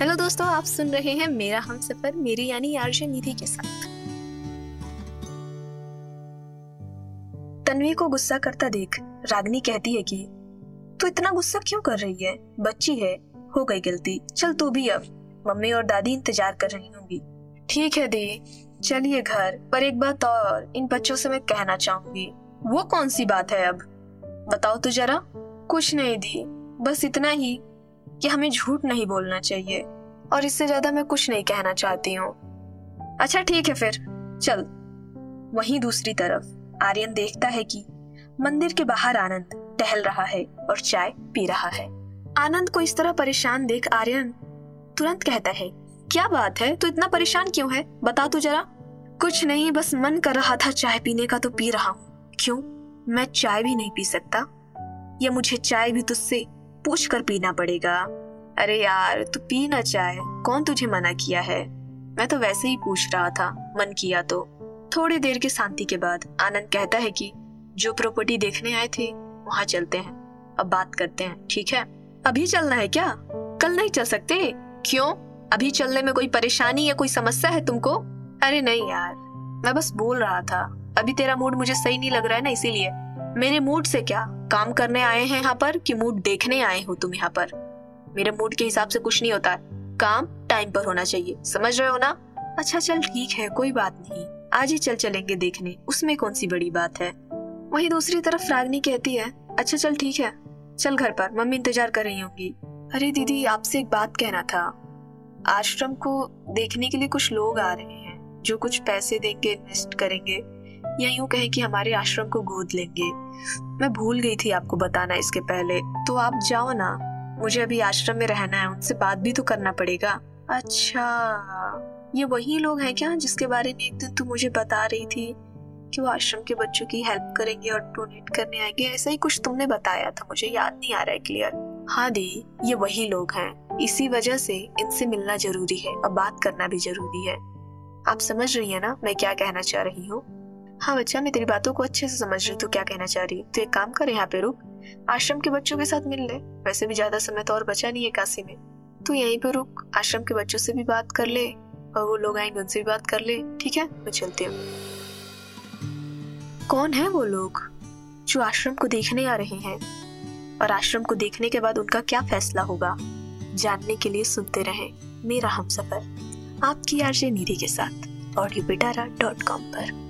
Hello दोस्तों, आप सुन रहे हैं मेरा हम सफ़र, मेरी यानी आरजे निधि के साथ। तन्वी को गुस्सा करता देख रागनी कहती है कि, तू इतना गुस्सा क्यों कर रही है? बच्ची है, हो गई गलती चल तू भी अब। मम्मी और दादी इंतज़ार कर रही होंगी। ठीक है दी, चलिए घर, पर एक बात और, इन बच्चों से मैं कहना चाहूँगी। वो कौन सी बात है अब? बताओ तो जरा। कुछ नहीं दी, बस इतना ही कि हमें झूठ नहीं बोलना चाहिए और इससे ज़्यादा मैं कुछ नहीं कहना चाहती हूँ। अच्छा ठीक है फिर। चल। वहीं दूसरी तरफ़ आर्यन देखता है कि मंदिर के बाहर आनंद टहल रहा है और चाय पी रहा है। आनंद को इस तरह परेशान देख आर्यन तुरंत कहता है, क्या बात है? तू इतना परेशान क्यों है? बता तू जरा। कुछ नहीं, बस मन कर रहा था चाय पीने का तो पी रहा हूँ। क्यों? मैं चाय भी नहीं पी सकता। या मुझे चाय भी तुझसे पूछ कर पीना पड़ेगा। अरे यार, तू पी ना चाहे। कौन तुझे मना किया है? मैं तो वैसे ही पूछ रहा था, मन किया तो। थोड़ी देर की शांति के बाद आनंद कहता है कि, जो प्रॉपर्टी देखने आए थे, वहाँ चलते हैं। अब बात करते हैं, ठीक है? अभी चलना है क्या? कल नहीं चल सकते? क्यों? अभी चलने में कोई परेशानी या कोई समस्या है तुमको? अरे नहीं यार, मैं बस बोल रहा था। अभी तेरा मूड मुझे सही नहीं लग रहा है ना, इसीलिए। मेरे मूड से क्या? काम करने आए हैं यहाँ पर कि मूड देखने आए हो तुम यहाँ पर। मेरे मूड के हिसाब से कुछ नहीं होता। काम टाइम पर होना चाहिए। समझ रहे हो ना? अच्छा चल ठीक है, कोई बात नहीं। आज ही चल चलेंगे देखने। उसमें कौन सी बड़ी बात है? वही दूसरी तरफ़ रागनी कहती है अच्छा चल ठीक है। चल घर पर। मम्मी इंतज़ार कर रही होंगी। अरे दीदी, आपसे एक बात कहना था। आश्रम को देखने के लिए कुछ लोग आ रहे हैं, जो कुछ पैसे देंगे इन्वेस्ट करेंगे। या यूँ कहें कि हमारे आश्रम को गोद लेंगे। मैं भूल गई थी आपको बताना इसके पहले। तो आप जाओ ना। मुझे अभी आश्रम में रहना है। उनसे बात भी तो करना पड़ेगा। अच्छा। ये वही लोग हैं क्या जिसके बारे में एक दिन तू मुझे बता रही थी कि वो आश्रम के बच्चों की हेल्प करेंगे और डोनेट करने आएँगे? ऐसा ही कुछ तुमने बताया था। मुझे याद नहीं आ रहा है क्लियर। हाँ दी, ये वही लोग हैं। इसी वजह से इनसे मिलना ज़रूरी है और बात करना भी ज़रूरी है। आप समझ रही है ना मैं क्या कहना चाह रही हूँ? हाँ बच्चा, मैं तेरी बातों को अच्छे से समझ रही तू क्या कहना चाह रही तो एक काम कर यहाँ पे रुक। आश्रम के बच्चों के साथ मिल ले। वैसे भी ज़्यादा समय तो और बचा नहीं है काशी में। तू यहीं पे रुक, आश्रम के बच्चों से भी बात कर ले और वो लोग आएँगे, उनसे भी बात कर ले। ठीक है? मैं चलती हूँ। कौन है वो लोग जो आश्रम को देखने आ रहे हैं? और आश्रम को देखने के बाद उनका क्या फैसला होगा? जानने के लिए सुनते रहे मेरा हम सफ़र आपकी आरजे निधि के साथ ऑडियो पिटारा डॉट कॉम पर।